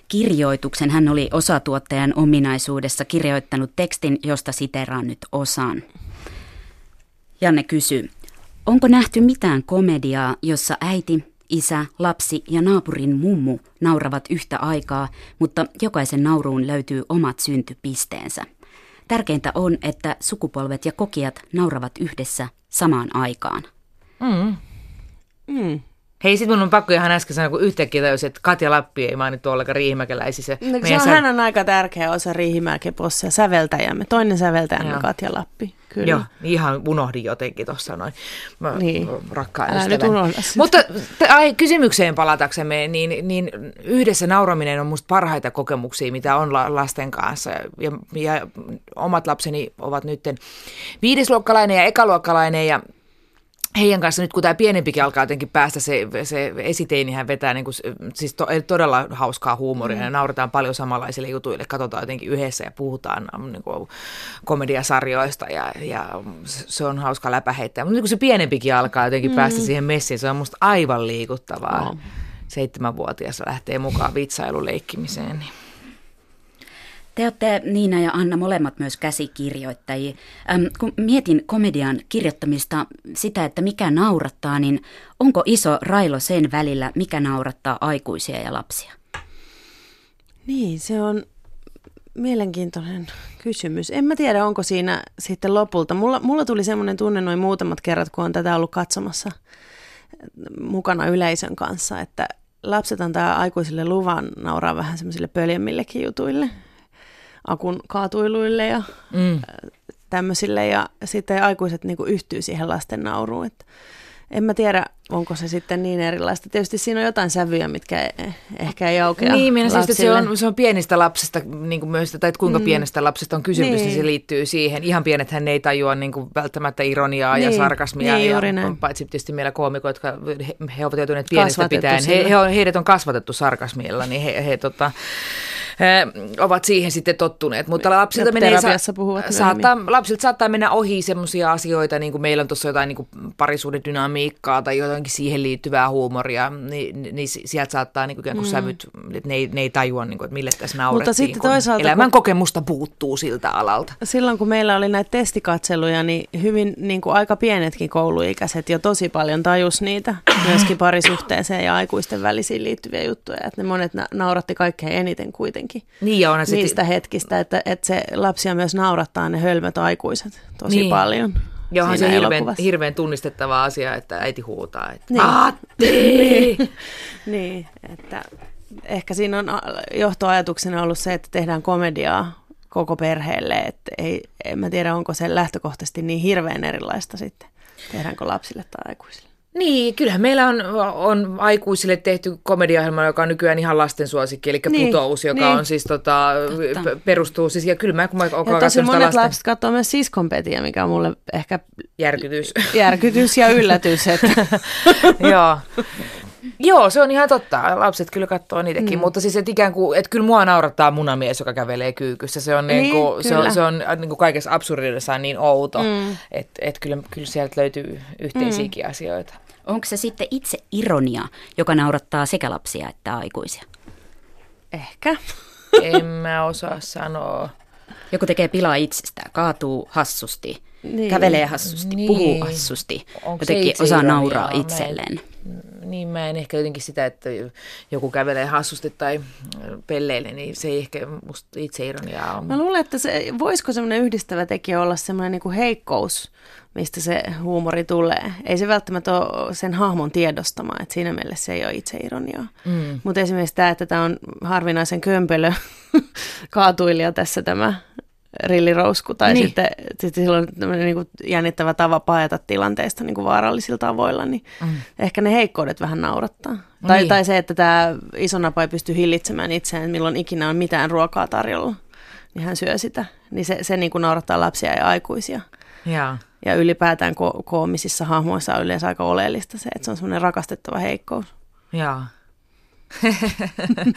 kirjoituksen. Hän oli osatuottajan ominaisuudessa kirjoittanut tekstin, josta siteraan nyt osan. Janne kysyy, onko nähty mitään komediaa, jossa äiti, isä, lapsi ja naapurin mummu nauravat yhtä aikaa, mutta jokaisen nauruun löytyy omat syntypisteensä. Tärkeintä on, että sukupolvet ja kokijat nauravat yhdessä samaan aikaan. Mm. Mm. Hei, sit mun on pakko ihan äsken sanoa, kun yhtäkkiä tajusin, että Katja Lappi ei mainittu ollenkaan riihimäkeläisissä. No, se on, sä... hän on aika tärkeä osa riihimäkepossa ja säveltäjämme. Toinen säveltäjämme Joo. Katja Lappi. Kyllä. Joo, ihan unohdin jotenkin tuossa noin Mä, niin. rakkaan Älä nyt Mutta ai, kysymykseen palataksemme, niin, niin yhdessä nauraminen on musta parhaita kokemuksia, mitä on lasten kanssa. Ja, ja omat lapseni ovat nyt viidesluokkalainen ja ekaluokkalainen ja heidän kanssa nyt, kun tämä pienempikin alkaa jotenkin päästä, se, se esiteinihän vetää niin kuin, siis to, todella hauskaa huumoria mm. ja nauretaan paljon samanlaisille jutuille, katsotaan jotenkin yhdessä ja puhutaan niin kuin, komediasarjoista ja, ja se on hauska läpäheittää. Mutta niin kun se pienempikin alkaa jotenkin mm. päästä siihen messiin, se on musta aivan liikuttavaa. No. Seitsemänvuotias lähtee mukaan vitsailuleikkimiseen. Niin. Te olette Niina ja Anna molemmat myös käsikirjoittajia. Ähm, kun mietin komedian kirjoittamista sitä, että mikä naurattaa, niin onko iso railo sen välillä, mikä naurattaa aikuisia ja lapsia? Niin, se on mielenkiintoinen kysymys. En mä tiedä, onko siinä sitten lopulta. Mulla, mulla tuli semmoinen tunne noin muutamat kerrat, kun on tätä ollut katsomassa mukana yleisön kanssa, että lapset antaa aikuisille luvan nauraa vähän semmoisille pöljemmillekin jutuille akun kaatuiluille ja mm. tämmöisille. Ja sitten aikuiset niin kuin yhtyy siihen lasten nauruun. Että en mä tiedä, onko se sitten niin erilaista. Tietysti siinä on jotain sävyjä, mitkä ehkä ei aukea Niin, minä siis, se on, se on pienistä lapsista niin kuin myös, tai että kuinka mm. pienestä lapsesta on kysymys, niin. niin se liittyy siihen. Ihan pienet hän ei tajua niin kuin välttämättä ironiaa niin. ja sarkasmia. Niin, ja näin. paitsi tietysti meillä koomikot, jotka he, he ovat joutuneet pienestä pitäen. He, he on, heidät on kasvatettu sarkasmilla, niin he, he tota, ovat siihen sitten tottuneet. Mutta lapsilta, menee, sa- puhuvat saattaa, lapsilta saattaa mennä ohi sellaisia asioita, niin kuin meillä on tuossa jotain niin parisuuden dynamiikkaa tai jotenkin siihen liittyvää huumoria, niin, niin sieltä saattaa niin kuin ikään kuin mm. sävyt, että ne ei, ne ei tajua, niin kuin, että mille tässä naurettiin. Mutta sitten toisaalta, elämän kun, kokemusta puuttuu siltä alalta. Silloin kun meillä oli näitä testikatseluja, niin hyvin niin kuin aika pienetkin kouluikäiset jo tosi paljon tajus niitä myöskin parisuhteeseen ja aikuisten välisiin liittyviä juttuja. Että ne monet nauratti kaikkein eniten kuitenkin jotenkin niin joo, niistä sitten... hetkistä, että, että se lapsia myös naurattaa ne hölmöt aikuiset tosi niin. paljon. Joo, se on hirveän, hirveän tunnistettava asia, että äiti huutaa, että niin. Niin. niin, että ehkä siinä on johtoajatuksena ollut se, että tehdään komediaa koko perheelle, että ei, en mä tiedä, onko se lähtökohtaisesti niin hirveän erilaista sitten, tehdäänkö lapsille tai aikuisille. Niin, kyllähän meillä on, on aikuisille tehty komediaohjelma, joka on nykyään ihan lasten suosikki, eli niin, Putous, joka niin. on siis tota, perustuu siis, ja kyllä mä kun mä ja tosi monet lasten... lapset katsoo myös siskonpetiä, mikä on mulle ehkä... Järkytys. Järkytys ja yllätys. Että... Joo. Joo, se on ihan totta. Lapset kyllä katsoo niitäkin, mm. mutta siis että ikään kuin, että kyllä mua naurattaa munamies, joka kävelee kyykyssä. Se on, niin, niin kuin, se on, se on niin kuin kaikessa absurdidessaan niin outo, mm. että et kyllä, kyllä sieltä löytyy yhteisiäkin mm. asioita. Onko se sitten itse ironia, joka naurattaa sekä lapsia että aikuisia? Ehkä. En mä osaa sanoa. Joku tekee pilaa itsestään, kaatuu hassusti, niin. kävelee hassusti, niin. puhuu hassusti, Onko Jotenkin osaa nauraa itselleen. niin mä en ehkä jotenkin sitä, että joku kävelee hassusti tai pelleille, niin se ei ehkä musta ironiaa on. Mä luulen, että se, voisiko semmoinen yhdistävä tekijä olla semmoinen niin kuin heikkous, mistä se huumori tulee. Ei se välttämättä ole sen hahmon tiedostama, että siinä mielessä se ei ole itseironiaa. Mm. Mutta esimerkiksi tämä, että tämä on harvinaisen kömpelö kaatuilija tässä tämä rillirousku, tai niin. sitten, sitten sillä on niin kuin jännittävä tava paeta tilanteesta niin kuin vaarallisilla tavoilla, niin mm. ehkä ne heikkoudet vähän naurattaa. No tai, niin. tai se, että tämä iso napa ei pysty hillitsemään itseään, milloin ikinä on mitään ruokaa tarjolla, niin hän syö sitä. Niin se, se niin kuin naurattaa lapsia ja aikuisia. Ja, ja ylipäätään ko- koomisissa hahmoissa on yleensä aika oleellista se, että se on semmoinen rakastettava heikkous. Jaa.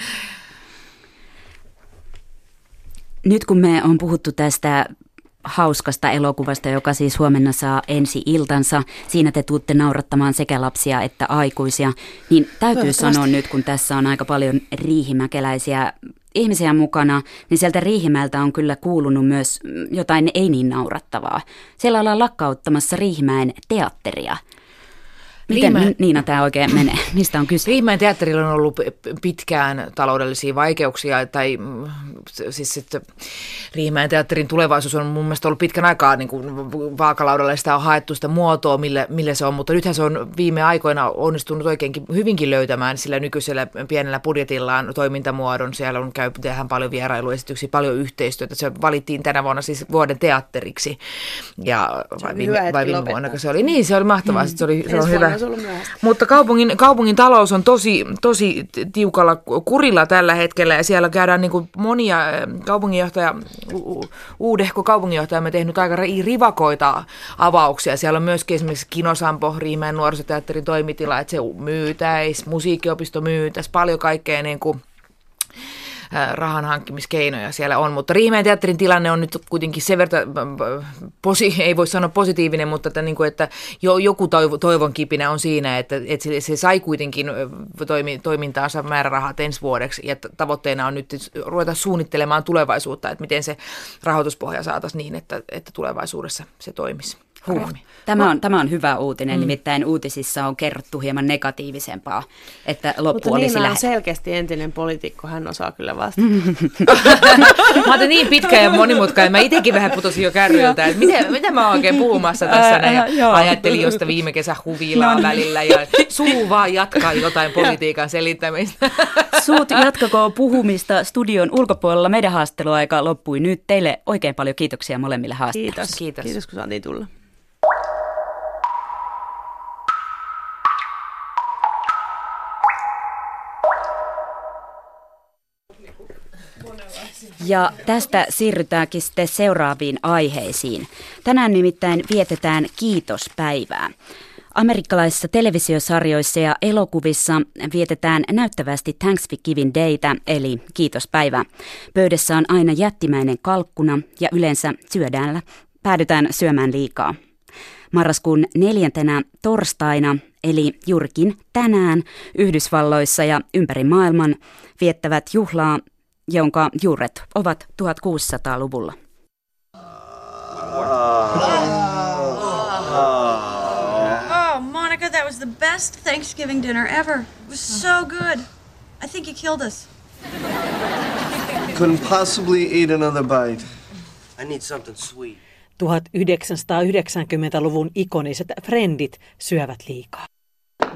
Nyt kun me on puhuttu tästä hauskasta elokuvasta, joka siis huomenna saa ensi iltansa. Siinä te tuutte naurattamaan sekä lapsia että aikuisia. Niin täytyy sanoa nyt, kun tässä on aika paljon riihimäkeläisiä ihmisiä mukana, niin sieltä Riihimältä on kyllä kuulunut myös jotain ei niin naurattavaa. Siellä ollaan lakkauttamassa Riihimäen teatteria. Miten Riihimäen... Niina tämä oikein menee? Mistä on kyse? Riihimäen teatterilla on ollut pitkään taloudellisia vaikeuksia, tai mm, siis sitten Riihimäen teatterin tulevaisuus on mun mielestä ollut pitkän aikaa niin kuin vaakalaudalla, sitä on haettu sitä muotoa, millä, millä se on, mutta nythän se on viime aikoina onnistunut oikeinkin hyvinkin löytämään sillä nykyisellä pienellä budjetillaan toimintamuodon. Siellä on käy, tehdään paljon vierailuesityksiä, paljon yhteistyötä. Se valittiin tänä vuonna siis vuoden teatteriksi. Ja vai viime, vai viime vuonna, se oli. Niin, se oli mahtavaa. Mm. Se, oli, se on hyvä olisi ollut myöhäistä. Mutta kaupungin, kaupungin talous on tosi, tosi tiukalla kurilla tällä hetkellä ja siellä käydään niin kuin monia kaupunginjohtaja, uudehko kaupunginjohtaja, me tehnyt aika rivakoita avauksia. Siellä on myöskin esimerkiksi Kinosampo, Riimeen nuorisoteatterin toimitila, että se myytäisi, musiikkiopisto myytäisi, paljon kaikkea niin kuin rahan hankkimiskeinoja siellä on. Mutta Riihimeen teatterin tilanne on nyt kuitenkin sen verran, posi, ei voi sanoa positiivinen, mutta että, niin kuin, että jo, joku toivon kipinä on siinä, että, että se, se sai kuitenkin toimi, toimintaansa määrärahat ensi vuodeksi ja tavoitteena on nyt ruveta suunnittelemaan tulevaisuutta, että miten se rahoituspohja saataisiin niin, että, että tulevaisuudessa se toimisi. Huh. Tämä, on, tämä on hyvä uutinen, mm. nimittäin uutisissa on kerrottu hieman negatiivisempaa, että loppu Mutta olisi Niina lähe. on selkeästi entinen poliitikko, hän osaa kyllä vastata. mä oon niin pitkä ja monimutkainen, mä itsekin vähän putosin jo kärryiltä, että miten, mitä mä oon oikein puhumassa tässä näin, ja ajattelin josta viime kesä huvilaa no, niin. välillä ja suu vaan jatkaa jotain politiikan selittämistä. Suut jatkako puhumista studion ulkopuolella. Meidän haastatteluaika loppui nyt. Teille oikein paljon kiitoksia molemmille haastatteluille. Kiitos. Kiitos. Kiitos kun saatiin tulla. Ja tästä siirrytäänkin sitten seuraaviin aiheisiin. Tänään nimittäin vietetään kiitospäivää. Amerikkalaisissa televisiosarjoissa ja elokuvissa vietetään näyttävästi Thanksgiving Daytä, eli kiitospäivää. Pöydässä on aina jättimäinen kalkkuna ja yleensä syödään, päädytään syömään liikaa. Marraskuun neljäntenä torstaina, eli juurikin tänään Yhdysvalloissa ja ympäri maailman viettävät juhlaa jonka juuret ovat 1600-luvulla. Oh, Monica, that was the best Thanksgiving dinner ever. It was so good. I think you killed us. Couldn't possibly eat another bite. I need something sweet. 1990-luvun ikoniset frendit syövät liikaa.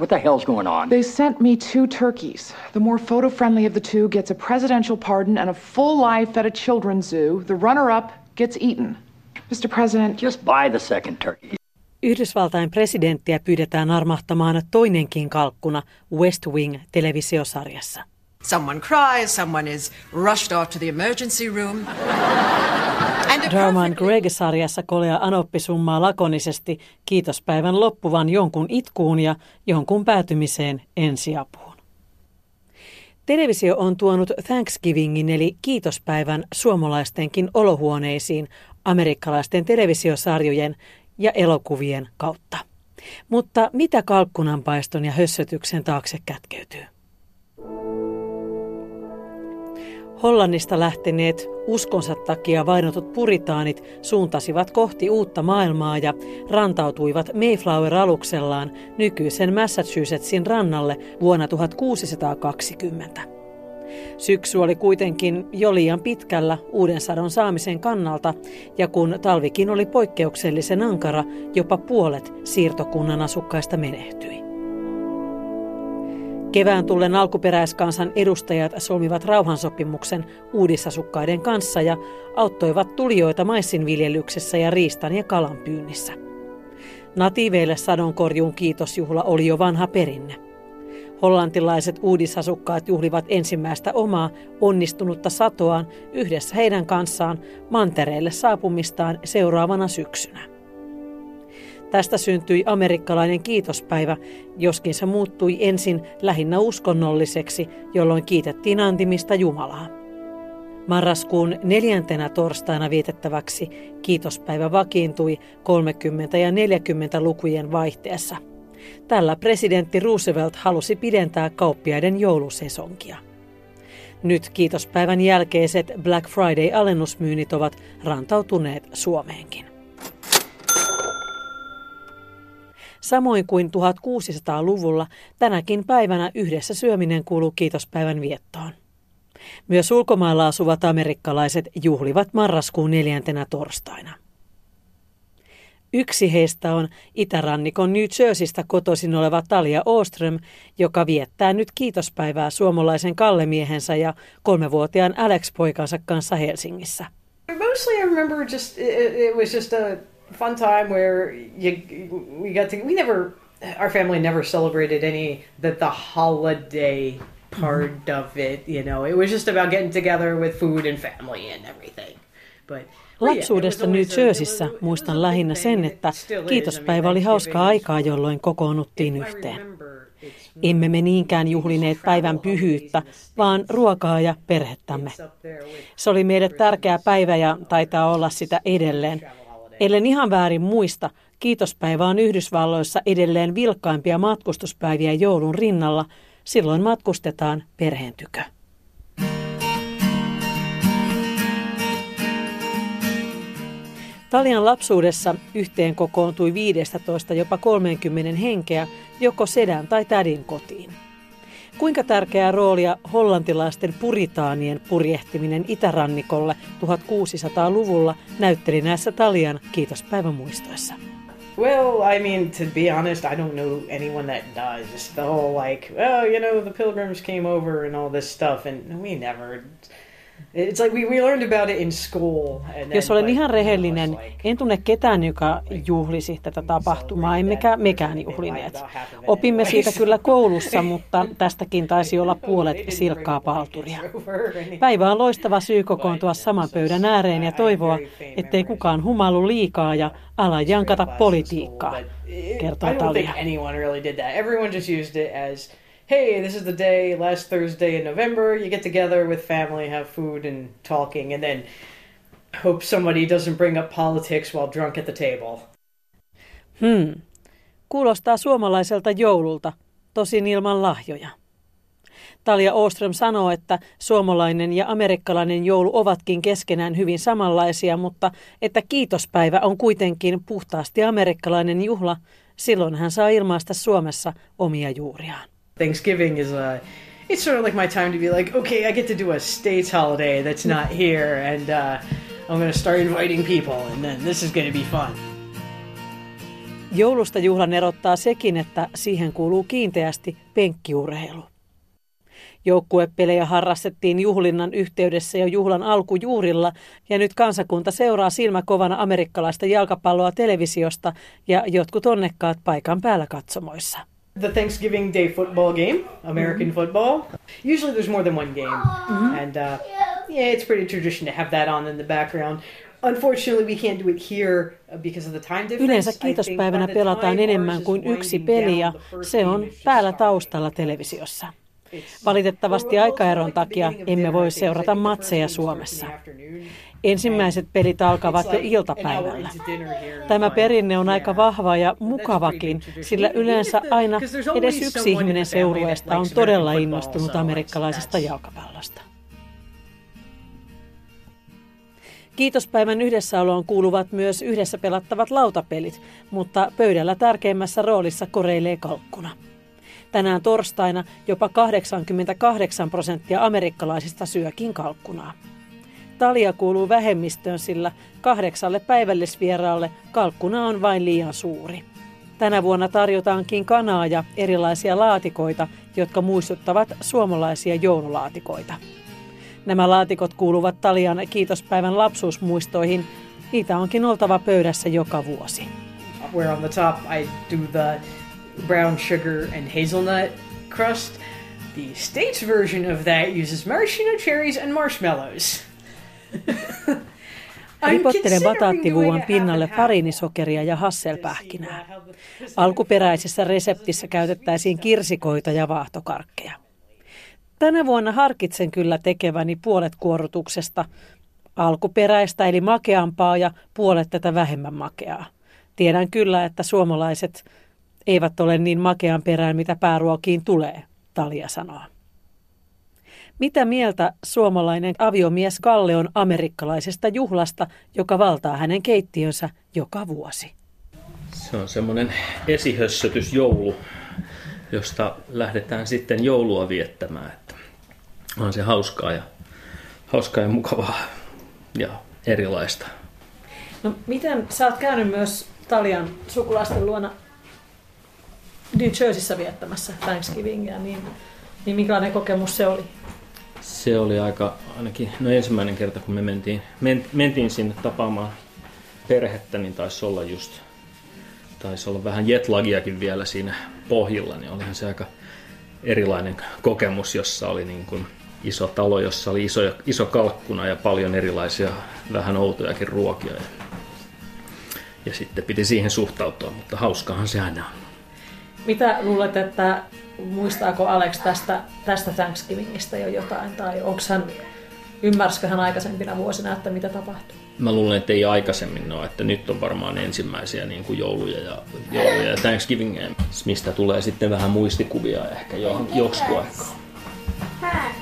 What the hell's going on? They sent me two turkeys. The more photo friendly of the two gets a presidential pardon and a full life at a children's zoo. The runner up gets eaten. Mr. President. Just buy the second turkey. Yhdysvaltain presidenttiä pyydetään armahtamaan toinenkin kalkkuna West Wing-televisiosarjassa. Someone cries, someone is rushed off to the emergency room. Roman Greg-sarjassa Kolea Anoppi summaa lakonisesti kiitospäivän loppuvan jonkun itkuun ja jonkun päätymiseen ensiapuun. Televisio on tuonut Thanksgivingin eli kiitospäivän suomalaistenkin olohuoneisiin amerikkalaisten televisiosarjojen ja elokuvien kautta. Mutta mitä kalkkunanpaiston ja hössötyksen taakse kätkeytyy? Hollannista lähteneet uskonsa takia vainotut puritaanit suuntasivat kohti uutta maailmaa ja rantautuivat Mayflower-aluksellaan nykyisen Massachusettsin rannalle vuonna 1620. Syksy oli kuitenkin jo liian pitkällä uuden sadon saamisen kannalta, ja kun talvikin oli poikkeuksellisen ankara, jopa puolet siirtokunnan asukkaista menehtyi. Kevään tullen alkuperäiskansan edustajat solmivat rauhansopimuksen uudisasukkaiden kanssa ja auttoivat tulijoita maissinviljelyksessä ja riistan ja kalan pyynnissä. Natiiveille sadonkorjuun kiitosjuhla oli jo vanha perinne. Hollantilaiset uudisasukkaat juhlivat ensimmäistä omaa onnistunutta satoaan yhdessä heidän kanssaan mantereelle saapumistaan seuraavana syksynä. Tästä syntyi amerikkalainen kiitospäivä, joskin se muuttui ensin lähinnä uskonnolliseksi, jolloin kiitettiin antimista Jumalaa. Marraskuun neljäntenä torstaina vietettäväksi kiitospäivä vakiintui 30 ja 40 lukujen vaihteessa. Tällä presidentti Roosevelt halusi pidentää kauppiaiden joulusesonkia. Nyt kiitospäivän jälkeiset Black Friday-alennusmyynnit ovat rantautuneet Suomeenkin. Samoin kuin 1600-luvulla tänäkin päivänä yhdessä syöminen kuuluu kiitospäivän viettoon. Myös ulkomailla asuvat amerikkalaiset juhlivat marraskuun neljäntenä torstaina. Yksi heistä on itärannikon New Jerseystä kotoisin oleva Talia Oström, joka viettää nyt kiitospäivää suomalaisen Kallemiehensä ja kolmevuotiaan Alex-poikansa kanssa Helsingissä. Mostly I remember just, it, it was just a fun time where you we got to we never our family never celebrated any the the holiday part mm-hmm. of it. You know, it was just about getting together with food and family and everything. But Lapsuudesta New Jerseyssä muistan lähinnä sen, että kiitospäivä oli hauskaa aikaa, jolloin kokoonnuttiin yhteen. Emme me niinkään juhlineet päivän pyhyyttä, vaan ruokaa ja perhettämme. Se oli meille tärkeä päivä ja taitaa olla sitä edelleen. Ellen ihan väärin muista, kiitospäivä on Yhdysvalloissa edelleen vilkkaimpia matkustuspäiviä joulun rinnalla. Silloin matkustetaan perheen tykö. Talian lapsuudessa yhteen kokoontui 15 jopa 30 henkeä joko sedän tai tädin kotiin. Kuinka tärkeää roolia hollantilaisten puritaanien purjehtiminen itärannikolle 1600-luvulla näytteli näissä Talian kiitospäivän muistoissa? Well, I mean, to be honest, I don't know anyone that does. The whole like, oh, you know, the pilgrims came over and all this stuff, and we never It's like we, we learned about it in school. Then, Jos olen ihan rehellinen, en tunne ketään, joka juhlisi tätä tapahtumaa, emmekä mekään juhlineet. Opimme siitä kyllä koulussa, mutta tästäkin taisi olla puolet silkkaa palturia. Päivä on loistava syy kokoontua saman pöydän ääreen ja toivoa, ettei kukaan humailu liikaa ja ala jankata politiikkaa, kertoo Talia hey, this is the day, last Thursday in November, you get together with family, have food and talking, and then hope somebody doesn't bring up politics while drunk at the table. Hmm. Kuulostaa suomalaiselta joululta, tosin ilman lahjoja. Talia Oström sanoo, että suomalainen ja amerikkalainen joulu ovatkin keskenään hyvin samanlaisia, mutta että kiitospäivä on kuitenkin puhtaasti amerikkalainen juhla. Silloin hän saa ilmaista Suomessa omia juuriaan. Thanksgiving is a it's sort of like my time to be like, okay, I get to do a states holiday that's not here, and uh, I'm to start inviting people, and then this is to be fun. Joulusta juhlan erottaa sekin, että siihen kuuluu kiinteästi penkkiurheilu. Joukkuepelejä harrastettiin juhlinnan yhteydessä jo juhlan alkujuurilla ja nyt kansakunta seuraa silmäkovana amerikkalaista jalkapalloa televisiosta ja jotkut onnekkaat paikan päällä katsomoissa the Thanksgiving Day football game, American mm-hmm. football. Usually there's more than one game, mm-hmm. and uh, yeah, it's pretty tradition to have that on in the background. Unfortunately, we can't do it here uh, because of the time difference. Yleensä kiitospäivänä pelataan enemmän kuin yksi peli ja se on päällä taustalla televisiossa. Valitettavasti aikaeron takia emme voi seurata matseja Suomessa. Ensimmäiset pelit alkavat jo iltapäivällä. Tämä perinne on aika vahva ja mukavakin, sillä yleensä aina edes yksi ihminen seurueesta on todella innostunut amerikkalaisesta jalkapallosta. Kiitospäivän yhdessäoloon kuuluvat myös yhdessä pelattavat lautapelit, mutta pöydällä tärkeimmässä roolissa koreilee kalkkuna. Tänään torstaina jopa 88 prosenttia amerikkalaisista syökin kalkkunaa. Talia kuuluu vähemmistöön, sillä kahdeksalle päivällisvieraalle kalkkuna on vain liian suuri. Tänä vuonna tarjotaankin kanaa ja erilaisia laatikoita, jotka muistuttavat suomalaisia joululaatikoita. Nämä laatikot kuuluvat Talian kiitospäivän lapsuusmuistoihin. Niitä onkin oltava pöydässä joka vuosi. Where on the top I do the brown sugar and hazelnut crust. The States version of that uses maraschino cherries and marshmallows. Ripottelen bataattivuuan pinnalle farinisokeria ja hasselpähkinää. Alkuperäisessä reseptissä käytettäisiin kirsikoita ja vaahtokarkkeja. Tänä vuonna harkitsen kyllä tekeväni puolet kuorutuksesta. Alkuperäistä eli makeampaa ja puolet tätä vähemmän makeaa. Tiedän kyllä, että suomalaiset eivät ole niin makean perään, mitä pääruokiin tulee, Talia sanoo. Mitä mieltä suomalainen aviomies Kalle on amerikkalaisesta juhlasta, joka valtaa hänen keittiönsä joka vuosi? Se on semmoinen esihössötysjoulu, josta lähdetään sitten joulua viettämään. Että on se hauskaa ja, hauskaa ja mukavaa ja erilaista. No miten sä oot käynyt myös Talian sukulaisten luona New Jerseyssä viettämässä Thanksgivingia, niin, niin minkälainen kokemus se oli? Se oli aika, ainakin no ensimmäinen kerta kun me mentiin, men, mentiin sinne tapaamaan perhettä, niin taisi olla just, taisi olla vähän jetlagiakin vielä siinä pohjilla, niin olihan se aika erilainen kokemus, jossa oli niin kuin iso talo, jossa oli iso, iso kalkkuna ja paljon erilaisia vähän outojakin ruokia. Ja, ja sitten piti siihen suhtautua, mutta hauskahan se aina on. Mitä luulet, että muistaako Alex tästä, tästä Thanksgivingistä jo jotain, tai onko hän, ymmärsikö hän aikaisempina vuosina, että mitä tapahtuu? Mä luulen, että ei aikaisemmin ole, että nyt on varmaan ensimmäisiä niin kuin jouluja ja, jouluja ja Thanksgivingia, mistä tulee sitten vähän muistikuvia ehkä jo, joskus aikaa.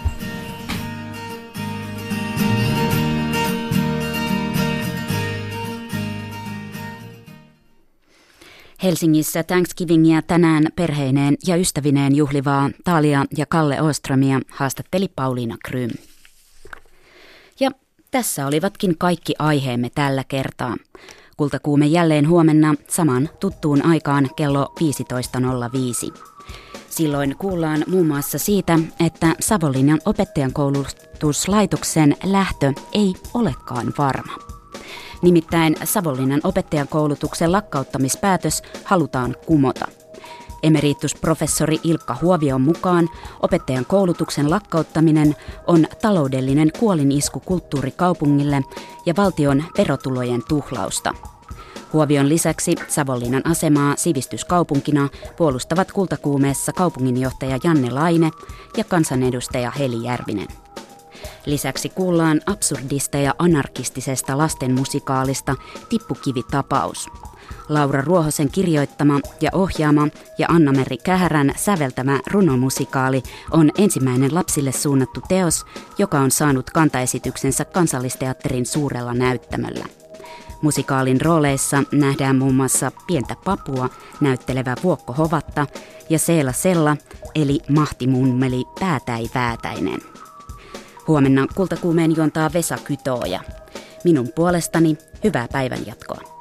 Helsingissä Thanksgivingia tänään perheineen ja ystävineen juhlivaa Talia ja Kalle Ostromia haastatteli Pauliina Krym. Ja tässä olivatkin kaikki aiheemme tällä kertaa. Kultakuume jälleen huomenna saman tuttuun aikaan kello 15.05. Silloin kuullaan muun muassa siitä, että Savonlinnan opettajan koulutuslaitoksen lähtö ei olekaan varma. Nimittäin Savonlinnan opettajan koulutuksen lakkauttamispäätös halutaan kumota. Emeritusprofessori Ilkka Huovion mukaan opettajan koulutuksen lakkauttaminen on taloudellinen kuolinisku kulttuurikaupungille ja valtion verotulojen tuhlausta. Huovion lisäksi Savonlinnan asemaa sivistyskaupunkina puolustavat kultakuumeessa kaupunginjohtaja Janne Laine ja kansanedustaja Heli Järvinen. Lisäksi kuullaan absurdista ja anarkistisesta lastenmusikaalista Tippukivitapaus. Laura Ruohosen kirjoittama ja ohjaama ja Anna-Meri Kähärän säveltämä runomusikaali on ensimmäinen lapsille suunnattu teos, joka on saanut kantaesityksensä kansallisteatterin suurella näyttämöllä. Musikaalin rooleissa nähdään muun muassa pientä papua näyttelevä Vuokko Hovatta ja Seela Sella eli Mahtimummeli Päätäi Väätäinen. Huomenna kultakuumeen juontaa Vesa Kytooja. Minun puolestani hyvää päivänjatkoa.